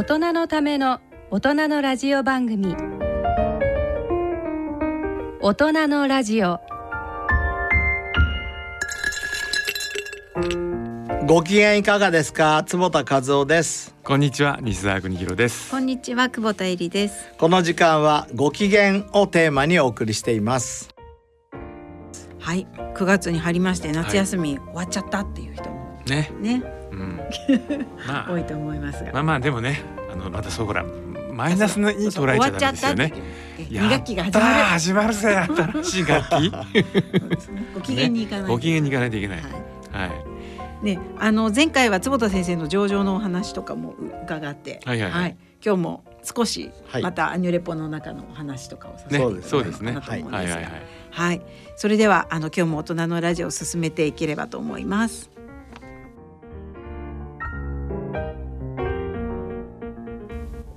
大人のための大人のラジオ番組。大人のラジオ。ご機嫌いかがですか？坪田和夫です。こんにちは西澤邦弘です。こんにちは久保田恵里です。この時間はご機嫌をテーマにお送りしています。はい9月に入りまして夏休み終わっちゃったっていう人も。ね。ね、うん。まあ。多いと思いますが、まあまあでもねあのまたそうほらマイナスに捉えちゃダメですよね二学期が始まる。始まるぜ 新しい楽器そうですね。ご機嫌にいかない、ご機嫌に行かないといけない。ははい。い、ねあの前回は坪田先生の上場のお話とかも伺って、はいはいはい。今日も少しはい。またアニュレポの中のお話とかをさせていねただそうですねこうかなと思うんですが。はいはいはい。はい、それではあの今日も大人のラジオを進めていければと思います。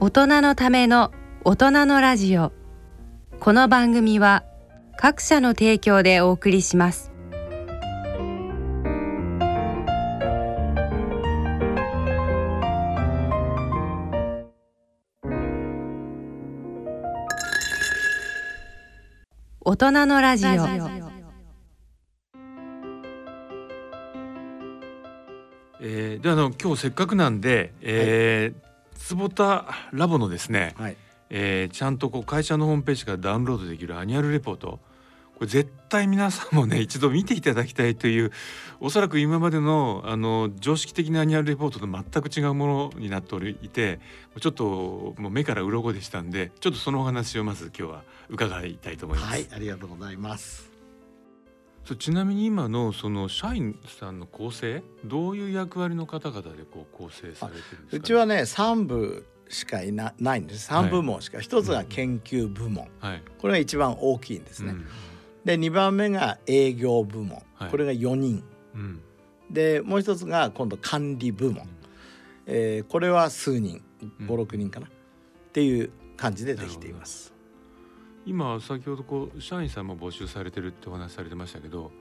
大人のための大人のラジオ。この番組は各社の提供でお送りします。大人のラジオ。えーであの今日せっかくなんで、えー坪田ラボのですね、はい。えーちゃんとこう会社のホームページからダウンロードできるアニュアルレポート。これ絶対皆さんもね一度見ていただきたいというおそらく今までのあの常識的なアニュアルレポートと全く違うものになっておりいてちょっともう目から鱗でしたんでちょっとそのお話をまず今日は伺いたいと思います。はいありがとうございますそうちなみに今のその社員さんの構成どういう役割の方々でこう構成されてるんですか、うちはね三部しかいなないんです。三部門しか一、つが研究部門。はい。これが一番大きいんですね、うん。で二番目が営業部門。はい。これが四人。うん。でもう一つが今度管理部門、えーこれは数人。うん。56人かな、っていう感じでできています今先ほどこう社員さんも募集されてるってお話しされてましたけど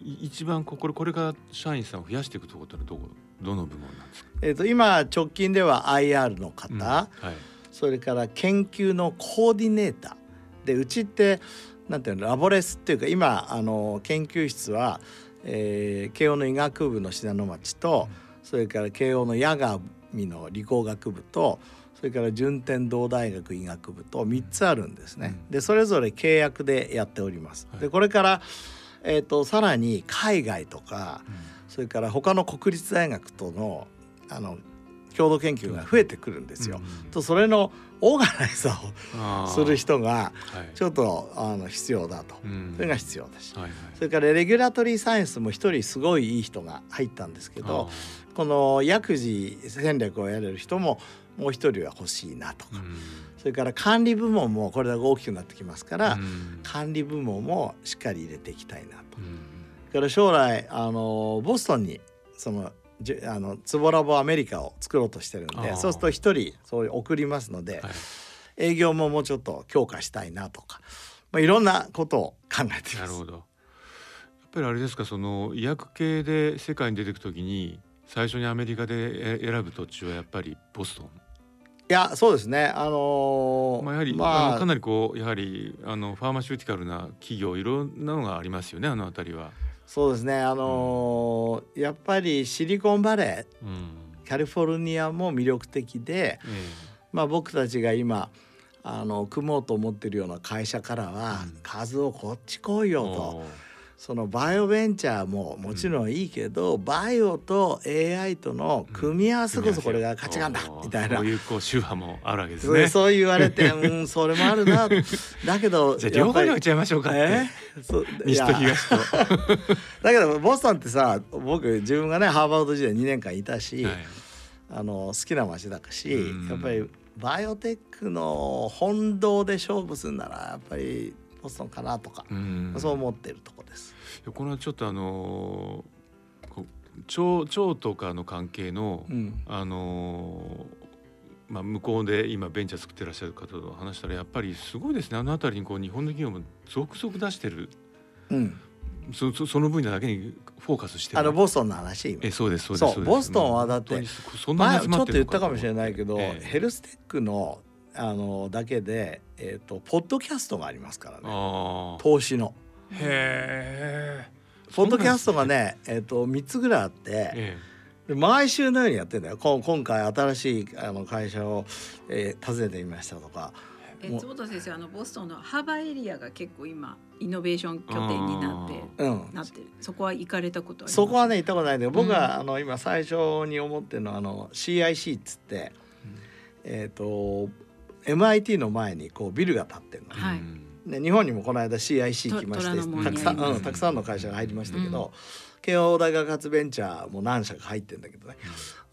い一番ここれこれから社員さんを増やしていくところってどこどの部門なんですか、えー、と今直近では IR の方、うんはい。それから研究のコーディネーター。でうちってなんていうのラボレスっていうか今あの研究室は、えー慶応の医学部の信濃町と、それから慶応の八神の理工学部とそれから順天堂大学医学部と3つあるんですね。うん。でそれぞれ契約でやっております。はい。でこれから、えー、とさらに海外とかそれから他の国立大学とのあの共同研究が増えてくるんですよ。うんとそれのオーガナイザーをする人がはい。ちょっとあの必要だと、うん。それが必要だし、はいはい。それからレギュラトリーサイエンスも一人すごいいい人が入ったんですけどこの薬事戦略をやれる人ももう一人は欲しいなとか、それから管理部門もこれだけ大きくなってきますから、うん。管理部門もしっかり入れていきたいなと。うん。それから将来あのボストンにそのじゅあのツボラボアメリカを作ろうとしてるんでそうすると一人そういう送りますので、はい。営業ももうちょっと強化したいなとか、まあ、いろんなことを考えています。なるほど。やっぱりあれですかその医薬系で世界に出てくときに最初にアメリカでえ選ぶ土地はやっぱりボストン？いやそうですね。あのーまあ、やはり、あのかなりこうやはりあのファーマシューティカルな企業いろんなのがありますよねあの辺りは。そうですね。あのーやっぱりシリコンバレーうん。カリフォルニアも魅力的で、えまあ、僕たちが今あの組もうと思ってるような会社からはうん「数をこっち来いえよ」と。そのバイオベンチャーももちろんいいけど、バイオと AI との組み合わせこそこれが価値観だおーみたいな。そういうこう宗派もあるわけですね。そう言われてうんそれもあるなだけど じゃあ両方に置いちゃいましょうか。って。え西とや東と。だけどボストンってさ僕自分がねハーバード時代2年間いたし、はい。あの好きな街だしうん。やっぱりバイオテックの本堂で勝負するならやっぱりボストンかなとか、うん。そう思ってるとこです。これはちょっとあの腸腸とかの関係の、うん。あのーまあ、向こうで今ベンチャー作ってらっしゃる方と話したらやっぱりすごいですね。あの辺りにこう日本の企業も続々出してる。うん。そそその分野だけにフォーカスしてはあのボストンの話今。えそうですそうですボストンはだってちょっと言ったかもしれないけど、ええ。ヘルステックのあのだけで、えー、とポッドキャストがありますからね。投資の。へえポッドキャストがね、えー、と3つぐらいあってえで毎週のようにやってんだよ。こ今回新しいあの会社を、えー訪ねてみましたとか。え坪田先生あのボストンのハーバーエリアが結構今イノベーション拠点になってうん。なってる。そこは行かれたことあります？そこはね行ったことないんだけど僕は、うんあの今最初に思ってるのはあの CIC っつって、えっ、と MIT の前にこうビルが建ってるの。ねはい。日本にもこの間 CIC 来ましてたくさん、うん、たくさんの会社が入りましたけど、慶応大学発ベンチャーも何社か入ってんだけどね、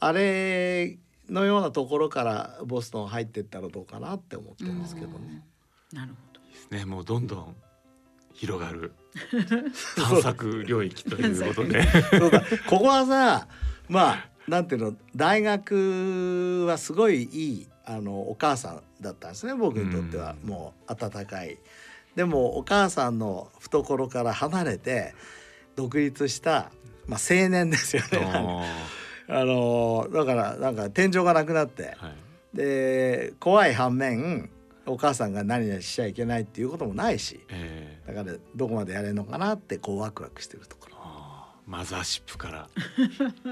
あれのようなところからボストン入ってったらどうかなって思ってるんですけどね。なるほど。ですね。もうどんどん広がる。探索領域ということで。そうだ。ここはさまあなんていうの大学はすごいいいあのお母さんだったんですね僕にとっては。うん。もう温かい。でもお母さんの懐から離れて独立した、まあ、青年ですよね。あ あのだからなんか天井がなくなって。ーはい。で怖い反面お母さんが何々しちゃいけないっていうこともないし。えーだからどこまでやれるのかなってこうワクワクしてるところ。マザーシップから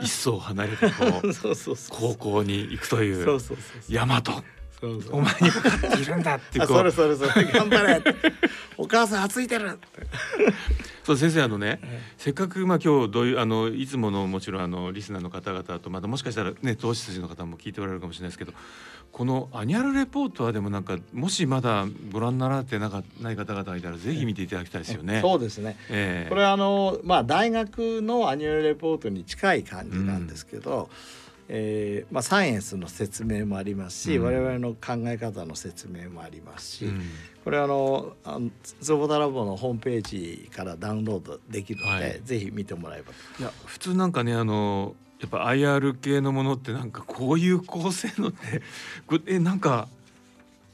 一層離れたこ うそうそうそう高校に行くという。大和お前にかかっているんだっていう。そうれそれそれ。頑張れ お母さん熱いてる。そう先生あのね、えせっかくまあ今日どういうあのいつものもちろんあのリスナーの方々とまたもしかしたらね投資筋の方も聞いておられるかもしれないですけどこのアニュアルレポートはでもなんかもしまだご覧になられてなかない方々がいたらぜひ見ていただきたいですよね。そうですね。ええ。これはあのまあ大学のアニュアルレポートに近い感じなんですけど、えーまあ、サイエンスの説明もありますし、うん。我々の考え方の説明もありますし、うん。これはあのあのゾボタラボのホームページからダウンロードできるので、はい。ぜひ見てもらえばと。いや普通なんかねあのやっぱ IR 系のものってなんかこういう構成のってこれえなんか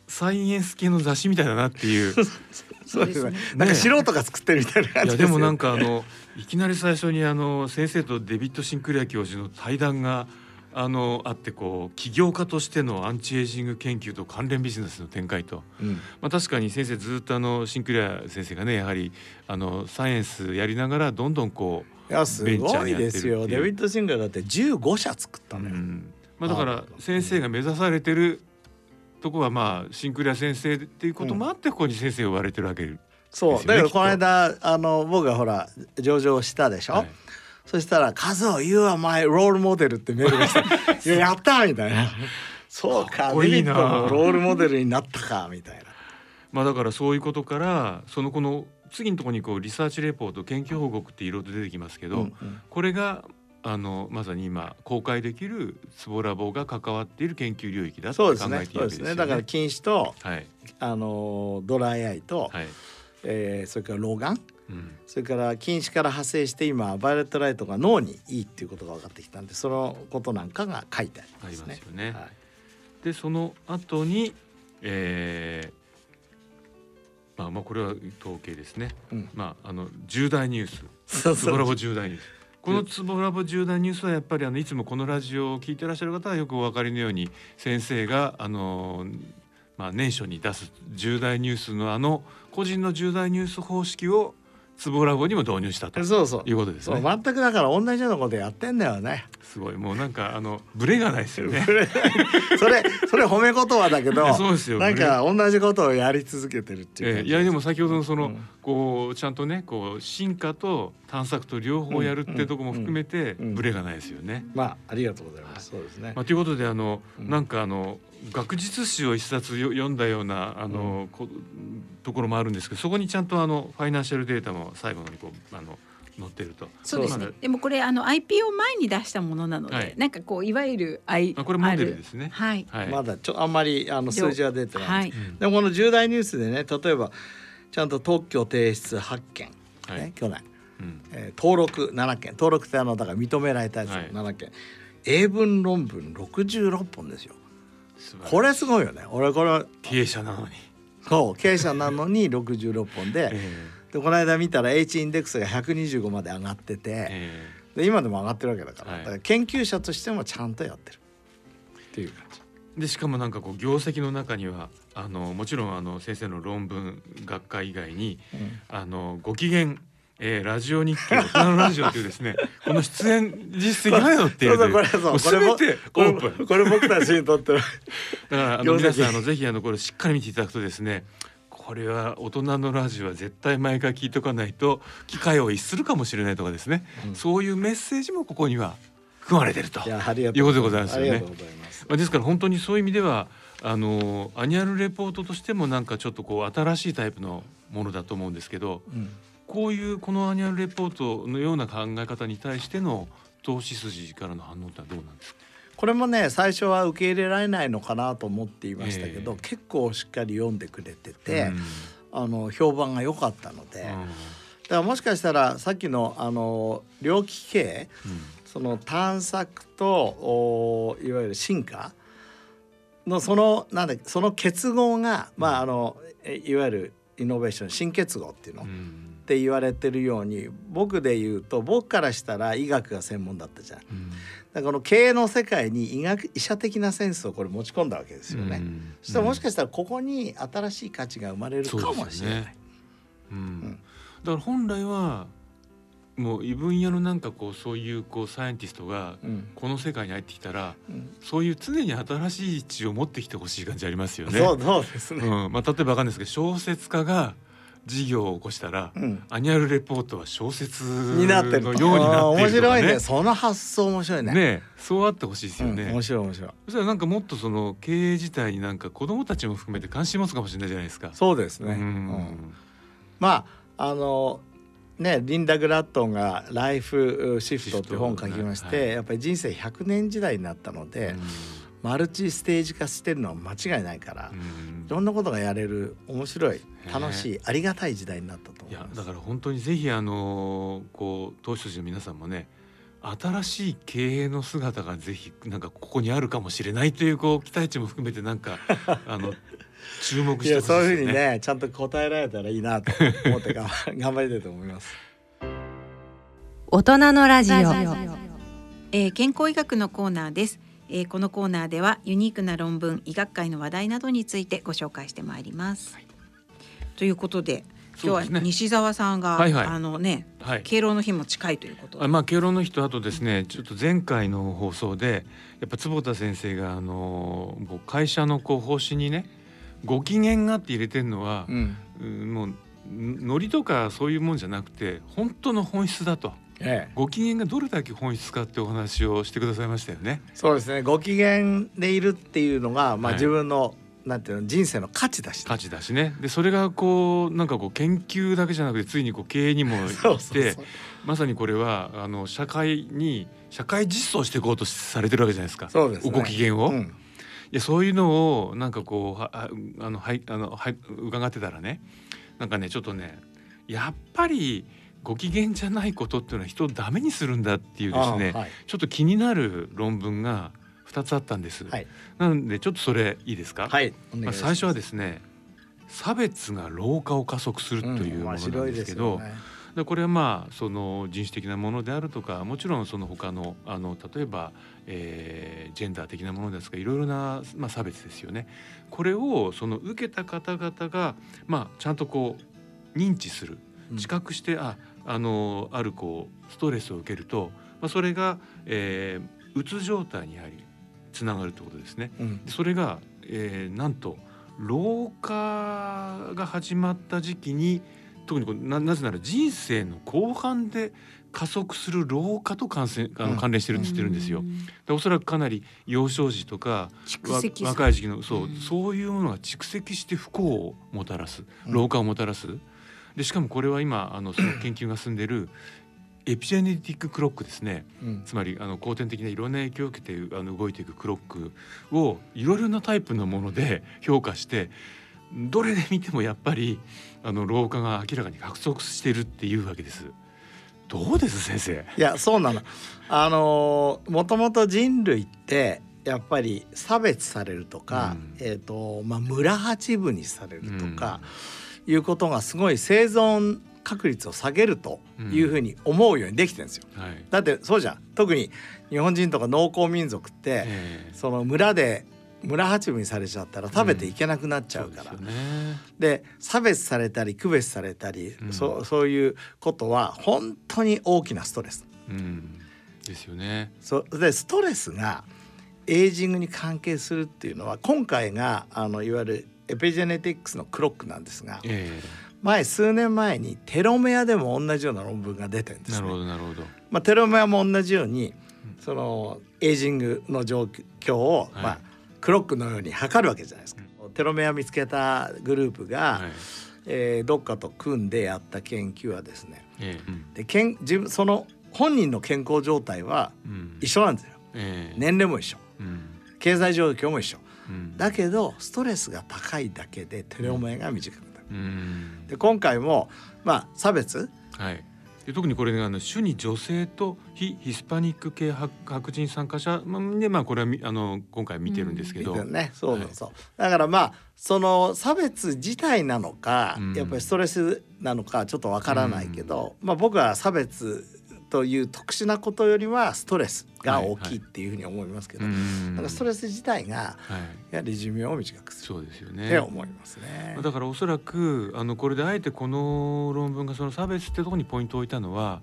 サイエンス系の雑誌みたいだなっていう。そうですね。ね。なんか素人が作ってるみたいな感いやじですよ。でもなんかあのいきなり最初にあの先生とデビッド・シンクレア教授の対談があのあってこう起業家としてのアンチエイジング研究と関連ビジネスの展開と、うん。まあ、確かに先生ずっとあのシンクレア先生がねやはりあのサイエンスやりながらどんどんこいやすごいですよ。デビッド・シンガーだって15社作っう、たのよ、うん。まあ、だから先生が目指されてるとこはまあシンクレア先生っていうこともあってここに先生呼ばれてるわけでそう、ですよねだからこの間あの僕がほら上場したでしょ、はいそしたら「カズオ You are my role model」ってメールが来て「いややった!」みたいな「そうかデビッドのロールモデルになったか」みたいな。まあだからそういうことからそのこの次のところにこうリサーチレポート研究報告っていろいろ出てきますけど、うんうんこれがあのまさに今公開できるツボラボが関わっている研究領域だって考そうですねえていいそうですすわけでよね。ねだから禁止とはいあのドライアイと、はい。えーそれから老眼うんそれから近視から派生して今バイオレットライトが脳にいいっていうことが分かってきたんでそのことなんかが書いてありますね。ますよね。はいでその後に、えーまあまあこれは統計ですね。うんまああの重大ニュース。そうそうツボラボ重大ニュース。このツボラボ重大ニュースはやっぱりあのいつもこのラジオを聞いてらっしゃる方はよくお分かりのように先生があのまあ年初に出す重大ニュースのあの個人の重大ニュース方式をツボラボにも導入したとそうそういうことですね。全くだから同じようなことやってんだよね。すごいもうなんかあのブレがないですよね。それそれ褒め言葉だけどそうですよなんか同じことをやり続けてるっていうえーいやでも先ほどのその、うんこうちゃんとねこう進化と探索と両方やるってとこも含めてうんうんブレがないですよね。まあありがとうございます。そうですねま。あ、ということであの、うんなんかあの学術誌を一冊よ読んだようなあの、こところもあるんですけどそこにちゃんとあのファイナンシャルデータも最後のにこうあの載ってると。そうです。ねでもこれあの IPO 前に出したものなので、はいなんかこういわゆる I あこれモデルですね。はい。はい。まだちょあんまりあの数字は出てない。はい。うんでもこの重大ニュースでね例えばちゃんと特許提出8件、はいね去年、うんえー登録7件登録ってあのだから認められたやつはい7件、英文論文66本ですよ。これすごいよね。俺これ経営者なのに。そう経営者なのに66本で、えでこの間見たら H インデックスが125まで上がってて。えで今でも上がってるわけだから,、はい。だから研究者としてもちゃんとやってる。っていう感じ。えでしかもなんかこう業績の中にはあのもちろんあの先生の論文学会以外にうん。あのご機嫌、えー、ラジオ日経大人のラジオというですね この出演実績ないのっていうこれそうこれもこれオープンこれ僕たちにとってはだからあの皆さんあのぜひあのこれしっかり見ていただくとですねこれは大人のラジオは絶対毎回聞いとかないと機会を逸するかもしれないとかですね、うんそういうメッセージもここには含まれてると。いやありがということでございますよねありがとうございます。まあですから本当にそういう意味ではあのアニュアルレポートとしてもなんかちょっとこう新しいタイプのものだと思うんですけどうんこういうこのアニュアルレポートのような考え方に対しての投資筋からの反応ってどうなんですか？これもね最初は受け入れられないのかなと思っていましたけど、ええ。結構しっかり読んでくれてて、うん。あの評判が良かったので、だからもしかしたらさっきのあの猟奇系うん。その探索とおいわゆる進化のそのなんだその結合が、まああのえいわゆるイノベーション新結合っていうの、っうんて言われてるように僕で言うと僕からしたら医学が専門だったじゃん。うんだからこの経営の世界に医学医者的なセンスをこれ持ち込んだわけですよね。うんそしたらもしかしたらここに新しい価値が生まれるかもしれない。うんだから本来はもう異分野のなんかこうそういうこうサイエンティストがうんこの世界に入ってきたらうんそういう常に新しい知を持ってきてほしい感じありますよね。そうそうですね。うんまあ、例えばわかんないですけど小説家が事業を起こしたら、うんアニュアルレポートは小説になってるのようになっているとか、ね、面白いね。その発想面白いね。ねそうあってほしいですよね。うん面白い面白い。そしたらなんかもっとその経営自体になんか子供たちも含めて関心持つかもしれないじゃないですか。そうですね。うんうんまああのねリンダ・グラットンが「ライフシフト」って本を書きまして、はいやっぱり人生100年時代になったので、マルチステージ化してるのは間違いないから、うんいろんなことがやれる面白いね楽しいありがたい時代になったと思いやいます。だから本当にぜひあのこう投資筋の皆さんもね新しい経営の姿がぜひなんかここにあるかもしれないというこう期待値も含めてなんか あの注目いしてほしいですよやそういうふうにね。ねちゃんと答えられたらいいなと思って頑張頑張りたいと思います。大人のラジオえー健康医学のコーナーです、えーこのコーナーではユニークな論文医学界の話題などについてご紹介してまいります、ということで今日は西澤さんが、はいはい。あのねはい。敬老の日も近いということで。あまあ敬老の日とあとですねちょっと前回の放送でやっぱ坪田先生があの会社のこう方針にねご機嫌がって入れてるのは、うん。うんもうノリとかそういうもんじゃなくて本当の本質だとええ、ご機嫌がどれだけ本質かってお話をしてくださいましたよね。そうですね。ご機嫌でいるっていうのが、まあ、はい。自分の、なんていうの人生の価値だし、価値だしね。でそれがこうなんかこう研究だけじゃなくてついにこう経営にも行ってそうそうそうまさにこれはあの社会に社会実装していこうとされてるわけじゃないですか。そうですね。ご機嫌を、いうん。やそういうのをなんかこうははあのはいあのはい伺ってたらねなんかねちょっとねやっぱりご機嫌じゃないことっていうのは人をダメにするんだっていうですね、あはい。ちょっと気になる論文が2つあったんです。はい。なのでちょっとそれいいですか、はいまあ、最初はですね差別が老化を加速するというものなんですけど、うんでこれはまあその人種的なものであるとかもちろんその他のあの例えば、えージェンダー的なものですかいろいろな、まあ、差別ですよね。これをその受けた方々が、まあ、ちゃんとこう認知する。うん知覚して、ああのあるこうストレスを受けると、まあ、それが、えーうつ状態にやはりつながるということですね。うん。それが、えーなんと老化が始まった時期に特にこうななぜなら人生の後半で加速する老化と関連あうん。の関連してるって言ってるんですよ。でおそらくかなり幼少時とか若い時期のそう、うん。そういうものが蓄積して不幸をもたらすうん。老化をもたらす。でしかもこれは今あのその 研究が進んでるエピジェネティッククロックですね。うんつまりあの後天的ないろんな影響を受けてあの動いていくクロックをいろいろなタイプのもので 評価してどれで見てもやっぱりあの老化が明らかに加速しているっていうわけです。どうです先生？いやそうなのあのもともと人類ってやっぱり差別されるとか、うんえっ、とまあ村八分にされるとか、いうことがすごい生存確率を下げるというふうに思うようにできてるんですよ。はい。だってそうじゃん。特に日本人とか農耕民族って、ええ。その村で村八分にされちゃったら食べていけなくなっちゃうから、そうですよね。で差別されたり区別されたり、うん。そうそういうことは本当に大きなストレス。うん。ですよね。そでストレスがエイジングに関係するっていうのは今回があのいわゆるエピジェネティックスのクロックなんですがえ前数年前にテロメアでも同じような論文が出てるんでえなるほすね。どなるほど。まあ、テロメアも同じようにそのエイジングの状況を、はい。まあ、クロックのように測るわけじゃないですか。テロメア見つけたグループが、はい。えーどっかと組んでやった研究はですねええ。うんでけん自分その本人の健康状態はうん。一緒なんですよ。ええ。年齢も一緒。うん経済状況も一緒。うん。だけどストレスが高いだけでテロメアが短くなる。うん。で今回もまあ差別。はい。で特にこれがあの主に女性と非ヒスパニック系白白人参加者まあでまあこれはみあの今回見てるんですけど、ね。そうはい。そう、だからまあその差別自体なのか、うん。やっぱりストレスなのかちょっとわからないけど、まあ僕は差別という特殊なことよりはストレスが大きいっていうふうに思いますけど、うんなんかストレス自体がはいやはり寿命を短くするそうですよってね。思いますね。だからおそらくあのこれであえてこの論文がその差別ってところにポイントを置いたのは、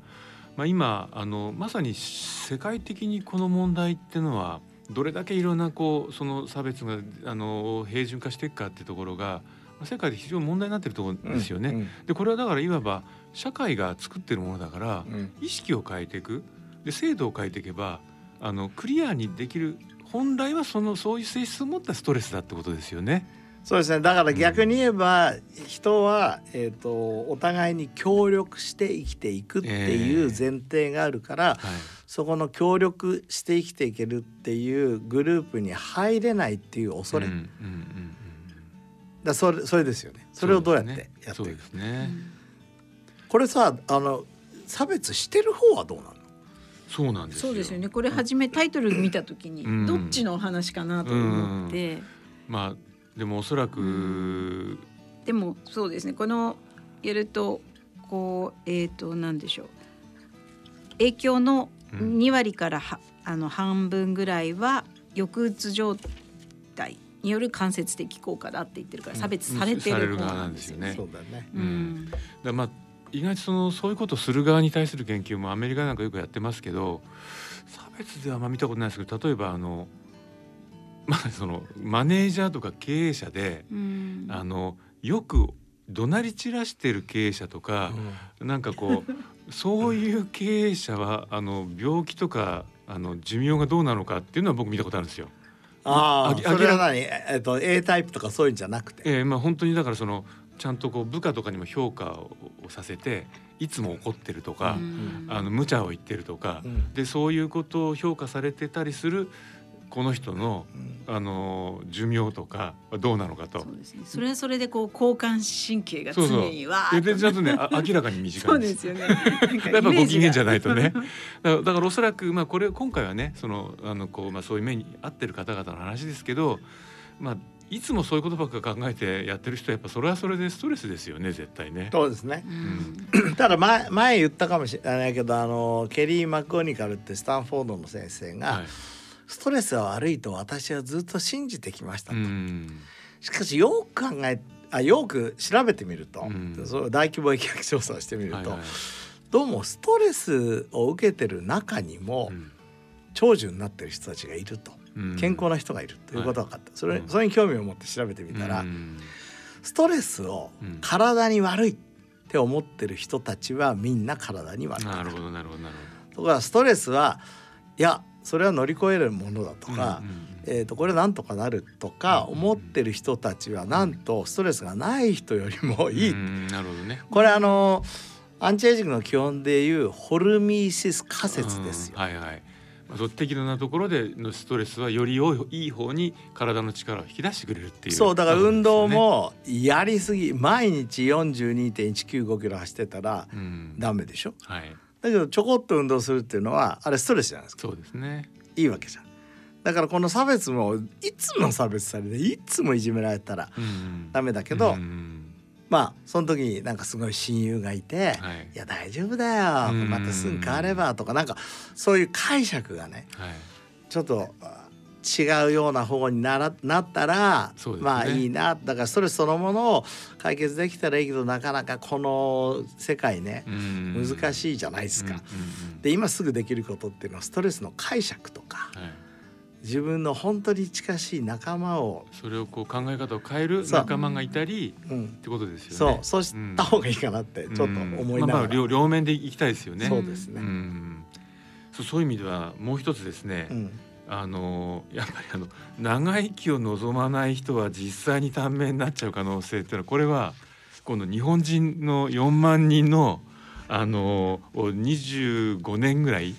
まあ、今あのまさに世界的にこの問題っていうのはどれだけいろんなこうその差別があの平準化していくかっていうところがまあ世界で非常に問題になってるところですよね。うんでこれはだからいわば社会が作ってるものだからうん。意識を変えていく。で制度を変えていけばあのクリアにできる本来はそのそういう性質を持ったストレスだってことですよね。そうですね。だから逆に言えば、人は、えー、とお互いに協力して生きていくっていう前提があるから、はい。そこの協力して生きていけるっていうグループに入れないっていう恐れ、うんうんうんうんらそれそれですよね。それをどうやってやっていくですね。これさあの差別してる方はどうなの？そうなんですよ。そうですよね。これ初めタイトル見たときに、うん。どっちのお話かなと思って、まあでもおそらく、でもそうですね。このやるとこうえっ、となんでしょう。影響のうん。2割からは、あの半分ぐらいは抑うつ状態による間接的効果だって言ってるから差別されてる方なんでよね。ですすよね。そうだよね。ううん。んだまあ意外とそのそういうことをする側に対する研究もアメリカなんかよくやってますけど差別ではまあ見たことないですけど例えばあの まあそのマネージャーとか経営者でうん。あのよく怒鳴り散らしてる経営者とか、なんかこうそういう経営者はあの病気とかあの寿命がどうなのかっていうのは僕見たことあるんですよ。あああそれは何？えっと A タイプとかそういうんじゃなくて、えーまあ本当にだからそのちゃんとこう部下とかにも評価をさせていつも怒ってるとか、うんあの無茶を言ってるとか、うんでそういうことを評価されてたりするこの人のうんあの寿命とかはどうなのかとそう。ですね。それはそれでこう交感神経が常にわーっとちゃんとねあ明らかに短 そいうで。ですすよね。やっやっぱご機嫌じゃないとね。だからだからおそらくまあこれ今回はねそのあのこうまあそういう目に合ってる方々の話ですけど、まあいつもそういうことばっか考えてやってる人はやっぱそれはそれでストレスですよね絶対ね。そうですねうん ただ前前言ったかもしれないけどあのケリー・マコニカルってスタンフォードの先生が、はい。ストレスは悪いと私はずっと信じてきましたうと、ん。しかしよく考えあよく調べてみると、うんそう大規模疫学調査をしてみると、はいはい。どうもストレスを受けてる中にもうん長寿になってる人たちがいると、うん健康な人がいるということが分かった、それうんそれに興味を持って調べてみたら、うんストレスをうん体に悪いって思ってる人たちはみんな体に悪い。なるほどなるほどなるところがストレスはいやそれは乗り越えるものだとほど。か、えー、とこれなんとかなるとか思ってる人たちはなんとストレスがない人よりもいい、うんなるほどね。これあのアンチエイジングの基本でいうホルミーシス仮説ですようん。はいはい。まあそう適度なところでのストレスはより良いいい方に体の力を引き出してくれるっていう。そうだから運動こもやりすぎ毎日42.195キロ走ってたら。ダメでしょ？はい。だけどちょこっと運動するっていうのはあれストレスじゃないですかそうですね。いいわけじゃんだからこの差別もいつも差別されていつもいじめられたらうんダメだけど、うんまあその時になんかすごい親友がいて「はい。いや大丈夫だよ。うん。またすぐ変われば」とかなんかそういう解釈がねはい。ちょっとあ違うような方にならなったら、ね。まあいいな。だからそれそのものを解決できたらいいけどなかなかこの世界ね、難いしいじゃないですか。で今すぐできることっていうのはストレスの解釈とかうんはい自分の本当に近しい仲間を、それをこう考え方を変える仲間がいたりうん。ってことですよね。そう。そうした方がいいかなってちょっと思いながら、うんまあまあ両両面でいきたいですよね。そうですね。うん。そうそういう意味ではもう一つですね、うん。あのやっぱりあの長生きを望まない人は実際に短命になっちゃう可能性っていうのはこれは今度日本人の4万人のあのを25年ぐらい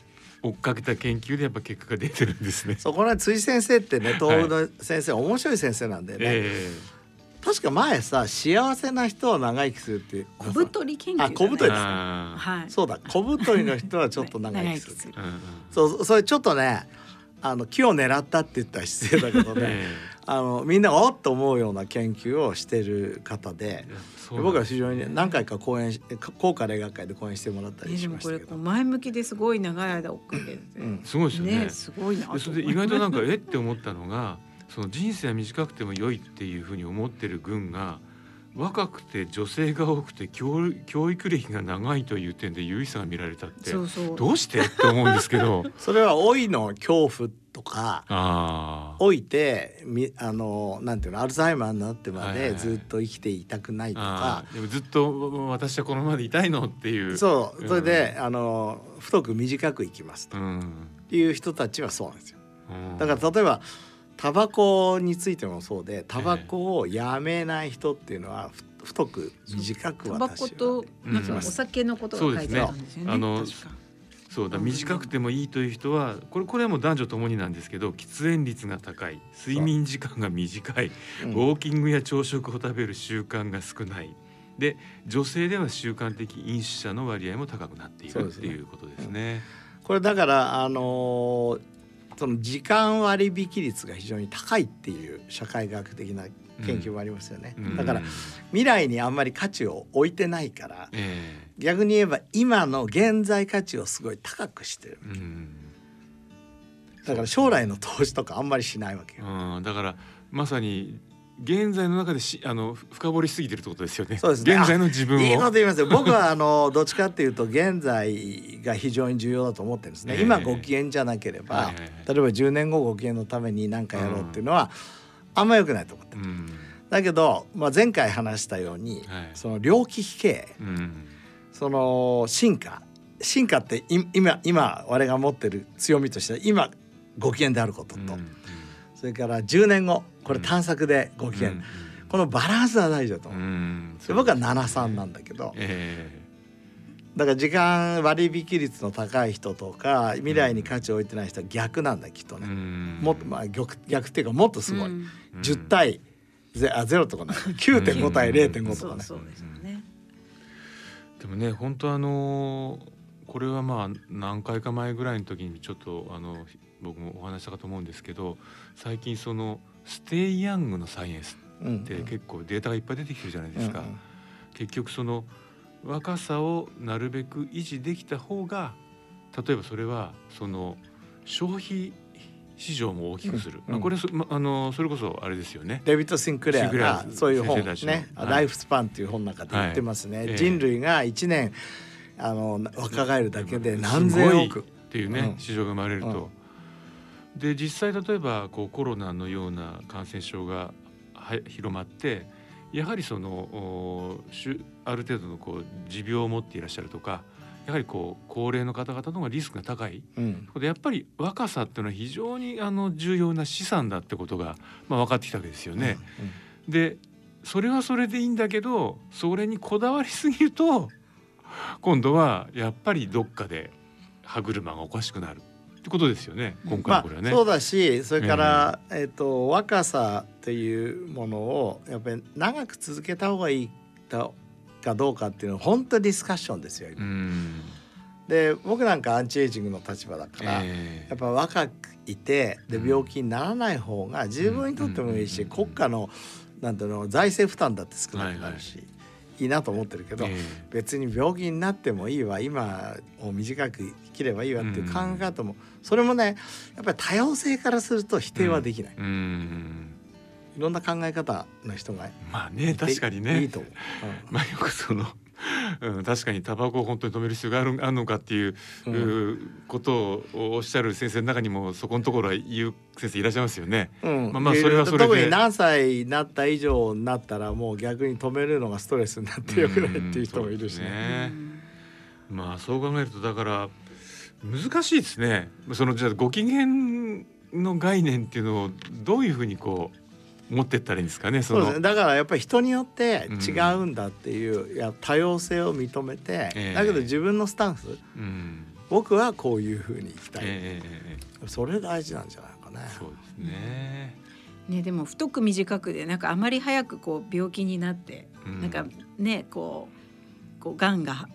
追っかけた研究でやっぱ結果が出てるんですね。そこら辻先生ってね東北の先生、面白い先生なんでね、え確か前さ幸せな人は長生きするって小太り研究じゃないあ小太りえあー。はい。そうだ小太りの人はちょっと長生きする。する。そうそれちょっとねあの木を狙ったって言ったら失礼だけどね。えあのみんながおっと思うような研究をしてる方で僕は非常にね何回か講演し高価例学会で講演してもらったりしましたけど。これこう前向きですごい長い間追っかけて、うん。すごいですよね。ねすごいなそれで意外となんかえって思ったのがその人生は短くても良いっていうふうに思ってる軍が若くて女性が多くて教教育歴が長いという点で優位さが見られたってそうそう。どうして？って思うんですけど。それは老いの恐怖とかああ老いてみあのなんていうのアルツハイマーになってまはいはいはい。でずっと生きていたくないとか。でもずっと私はこのままでいたいのっていう。そう。それで、あの太く短く生きますと。うん。いう人たちはそうなんですよ。うん。だから例えばタバコについてもそうでタバコをやめない人っていうのはふ太く短くタバコとなんかうんお酒のことが書いてあるんですよね。そうですね。あの確かそうだ短くてもいいという人はこれこれはもう男女ともになんですけど喫煙率が高い睡眠時間が短いうん。ウォーキングや朝食を食べる習慣が少ない。で女性では習慣的飲酒者の割合も高くなっているっていうことですね。これだからあのーその時間割引率が非常に高いっていう社会学的な研究もありますよね、うん。だから未来にあんまり価値を置いてないからえ逆に言えば今の現在価値をすごい高くしてるえうん。だから将来の投資とかあんまりしないわけよ、うん、だからまさに現在の中でしあのふ深掘りしすぎてるってことですよね。そうですね。現在の自分を。いいこと言いますよ。僕はあの どっちかっていうと現在が非常に重要だと思ってるんですね、ええ。今ご機嫌じゃなければ、はいはいはい。例えば10年後ご機嫌のために何かやろうっていうのは、あんま良くないと思ってる。うん。だけど、まあ、前回話したように、はい。その猟奇比系。うんその進化。進化ってい今今我が持ってる強みとしては今ご機嫌であることと、うんそれから10年後これ探索でご機嫌、うんこのバランスは大事だと。う思う。んで僕は73なんだけど。えだから時間割引率の高い人とか未来に価値を置いてない人は逆なんだきっとえね、うん。もっとまあ逆逆っていうかもっとすごい、うん。10対ゼあゼロとかない9.5対0.5とかね、そうそうでもね本当あのこれはまあ何回か前ぐらいの時にちょっとあの僕もお話ししたかと思うんですけど最近そのステイヤングのサイエンスうんって結構データがいっぱい出てきてるじゃないですか。うんうん結局その若さをなるべく維持できた方が例えばそれはその消費市場も大きくする、うん。まあ、これそ,、まあのそれこそあれですよね。デビッド・シンクレアがそういう本ね「はい。ライフスパン」っていう本の中で言ってますね、はい。ええ人類が1年あの若返るだけで何千億。っていうね、うん。市場が生まれると。で実際例えばこうコロナのような感染症がは広まってやはりそのおある程度のこう持病を持っていらっしゃるとかやはりこう高齢の方々の方がリスクが高い。うん。でやっぱり若さっていうのは非常にあの重要な資産だってことが、まあ、分かってきたわけですよね。でそれはそれでいいんだけどそれにこだわりすぎると今度はやっぱりどっかで歯車がおかしくなるってことですよね。今まあ回これはね。そうだしそれから、えっと若さっていうものをやっぱり長く続けた方がいいかかどうかっていうのは本当にディスカッションですよ今。うん。で僕なんかアンチエイジングの立場だから、えやっぱ若くいてでうん。病気にならない方が自分にとってもいいし、うん国家のなんていうの財政負担だって少なくなるし、いい。なと思ってるけど、え別に病気になってもいいわ今を短く生きればいいわっていう考え方も、それもねやっぱり多様性からすると否定はできない、えうんいろんな考え方の人がいまあねて確かにね。いいと。思う、うん。まあよくその、うん、確かにタバコを本当に止める必要があるあるのかっていう、うん。うことをおっしゃる先生の中にもそこのところは言う先生いらっしゃいますよね。うん。まあまあそれはそれで。特に何歳になった以上になったらもう逆に止めるのがストレスになってよくないっていう人もいるしね。ね。まあそう考えるとだから難しいですね。そのじゃあご機嫌の概念っていうのをどういうふうにこう持ってったらいいんですかね。その。そうですね。だからやっぱり人によって違うんだっていう、いや多様性を認めて、ええ。だけど自分のスタンスうん、僕はこういうふうに生きたい、ええええ。それ大事なんじゃないかね。そうですね。ねでも太く短くでなんかあまり早くこう病気になって、うん。なんかねこうこう癌が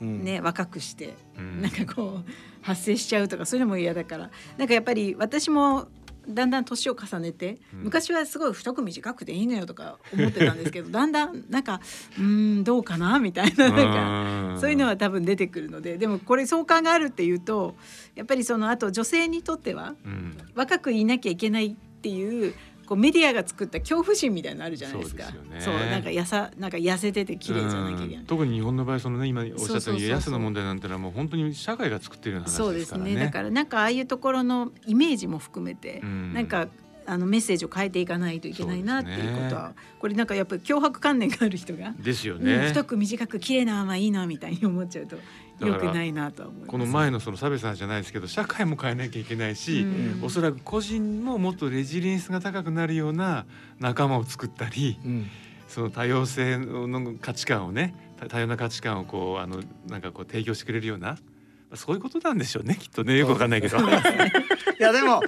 うん。ね、若くしてうん。なんかこう発生しちゃうとかそういうのも嫌だから。なんかやっぱり私もだんだん年を重ねて、うん。昔はすごい太く短くていいのよとか思ってたんですけど だんだんなんかうーんどうかなみたいななんかそういうのは多分出てくるのででもこれ相関があるっていうとやっぱりそのあと女性にとってはうん。若くいなきゃいけないっていうこうメディアが作った恐怖心みたいなのあるじゃないですか。そうねそうなんかやさなんか痩せてて綺麗じゃなきゃいけないうん。特に日本の場合そのね今おっしゃったようそうそうそうそうに安の問題なんてのはもう本当に社会が作ってるような話そうですすでからね。ねだからなんかああいうところのイメージも含めて、うんなんかあのメッセージを変えていかないといけないなっていうことはそうこれなんかやっぱり脅迫観念がある人が、ですようんね。太く短く綺麗なままいいなみたいに思っちゃうと良くないなとは思います。この前のその差別さんじゃないですけど社会も変えなきゃいけないし、うんおそらく個人ももっとレジリエンスが高くなるような仲間を作ったりうんその多様性の価値観をね多多様な価値観をこうあのなんかこう提供してくれるようなそういうことなんでしょうねきっとねよくわかんないけど。いやでも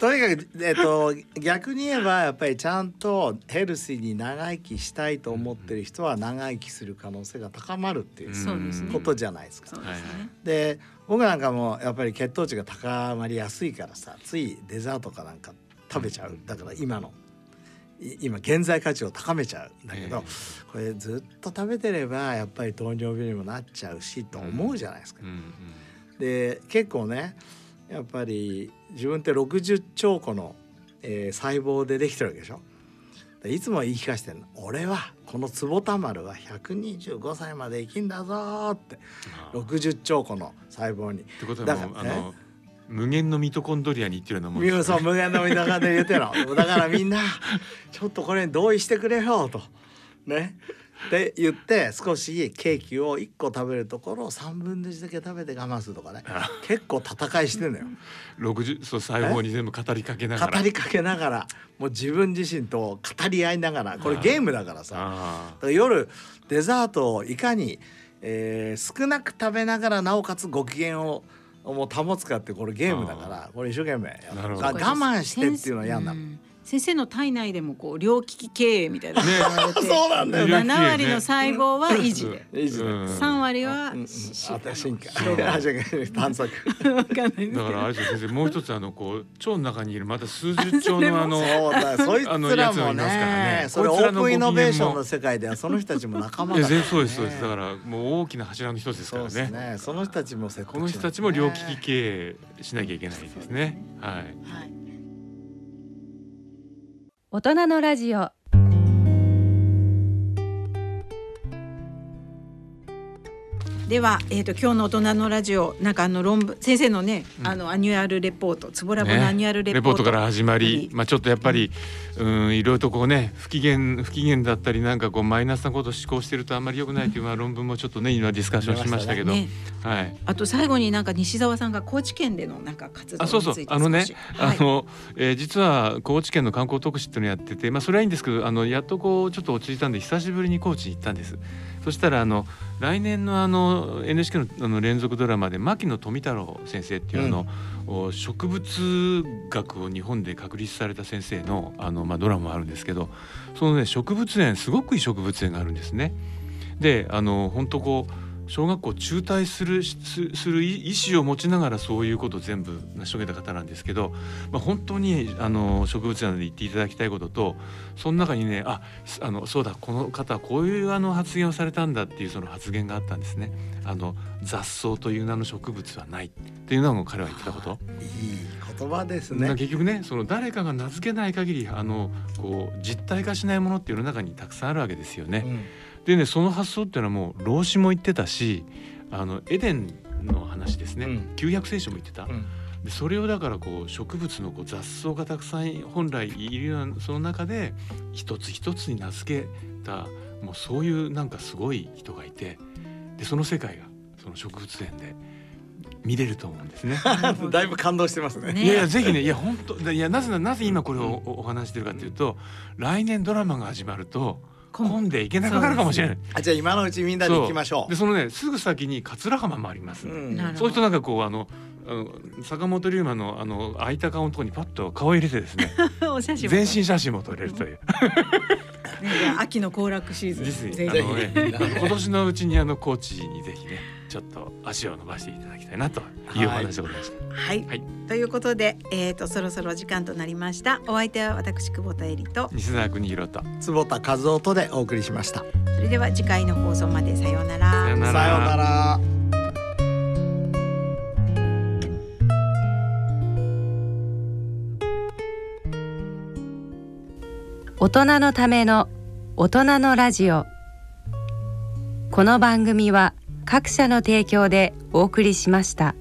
とにかく、えっと、逆に言えばやっぱりちゃんとヘルシーに長生きしたいと思ってる人は長生きする可能性が高まるっていうことじゃないですか。ですね。で僕なんかもやっぱり血糖値が高まりやすいからさついデザートかなんか食べちゃうだから今のい今現在価値を高めちゃうんだけど、えこれずっと食べてればやっぱり糖尿病にもなっちゃうしと思うじゃないですか。うんうんで結構ねやっぱり自分って60兆個の、えー細胞でできてるわけでしょ？でいつも言い聞かせてるの「俺はこの坪田丸は125歳まで生きんだぞ」ってあー。っ60兆個の細胞に。てことはだからもうあの無限のミトコンドリアに言ってるようなもんですね。そう無限の見中で言ってるの。だからみんなちょっとこれに同意してくれよと。ねって言って少しケーキを1個食べるところを3分の1だけ食べて我慢するとかね。あ。結構戦いしてんのよ。60そう細胞に全部語りかけながら。語りかけながらもう自分自身と語り合いながらこれゲームだからさ。だあ。から夜デザートをいかに、えー少なく食べながらなおかつご機嫌をもう保つかってこれゲームだからこれ一生懸命我慢してっていうのは嫌になる。うん先生の体内でもこう両利き経営みたいな。そうなんだよね。7割の細胞は維持で。い いですねうん。3割は進化広があじゃあ探索。だからあれですよ先生もう一つあのこう腸の中にいるまた数十兆の あのあのつらもやつがいますからねねそれオープンイノベーションの世界ではその人たちも仲間だから、ね、全そうですそうです。だからもう大きな柱の一つですからね。その人たちもこの人たちも両利き経営しなきゃいけないですね。はい。はい大人のラジオ。では、えー、と今日の大人のラジオなんかあの論文先生のね、うん。あのアニュアルレポート坪田ラボのアニュアルレポート,、レポートから始まりはい、まあ、ちょっとやっぱり、うん、いろいろとこうね不機嫌不機嫌だったりなんかこうマイナスなことを思考してるとあんまり良くないというまあ論文もちょっとね今ディスカッションしましたけど、ね、はい、あと最後になんか西澤さんが高知県でのなんか活動あそうそう。についてあのねはい。あの、えー実は高知県の観光特使っていうのをやってて、まあ、それはいいんですけどあのやっとこうちょっと落ち着いたんで久しぶりに高知に行ったんです。そしたらあの来年のあの NHK のあの連続ドラマで牧野富太郎先生っていうあの、お植物学を日本で確立された先生のあの、まあ、ドラマもあるんですけどそのね植物園すごくいい植物園があるんですね。であの本当こう小学校中退するすする意思を持ちながらそういうことを全部成し遂げた方なんですけど、まあ、本当にあの植物園で言っていただきたいこととその中にねああのそうだこの方はこういうあの発言をされたんだっていうその発言があったんですね。あの雑草という名の植物はないっていうのが彼は言ってたこと。いい言葉ですね。結局ねその誰かが名付けない限りあのこう実体化しないものっていうの中にたくさんあるわけですよね。うんでねその発想っていうのはもう老子も言ってたしあのエデンの話ですね、うん、旧約聖書も言ってた。うんでそれをだからこう植物のこう雑草がたくさん本来いるようなその中で一つ一つに名付けたもうそういうなんかすごい人がいてでその世界がその植物園で見れると思うんですね。だいぶ感動してますね。いやいやぜひねいや本当いやなぜななぜ今これをお話してるかというと、来年ドラマが始まると。混んでいけなくなるかもしれない。あじゃあ今のうちみんなで行きましょう。でそのねすぐ先に桂浜もあります。うん、そういう人なんかこうあの坂本龍馬のあの空いた顔のところにパッと顔を入れてですね 全身写真も撮れるという。ね、秋の行楽シーズン。ぜひ、ね、今年のうちにあの高知にぜひねちょっと足を伸ばしていただきたいなというお話でございました。はい、はい、ということで、えっ、ー、とそろそろ時間となりました。お相手は私久保田恵里と西澤邦弘と坪田和夫とでお送りしました。それでは次回の放送までさようなら。さようなら。大人のための大人のラジオこの番組は各社の提供でお送りしました。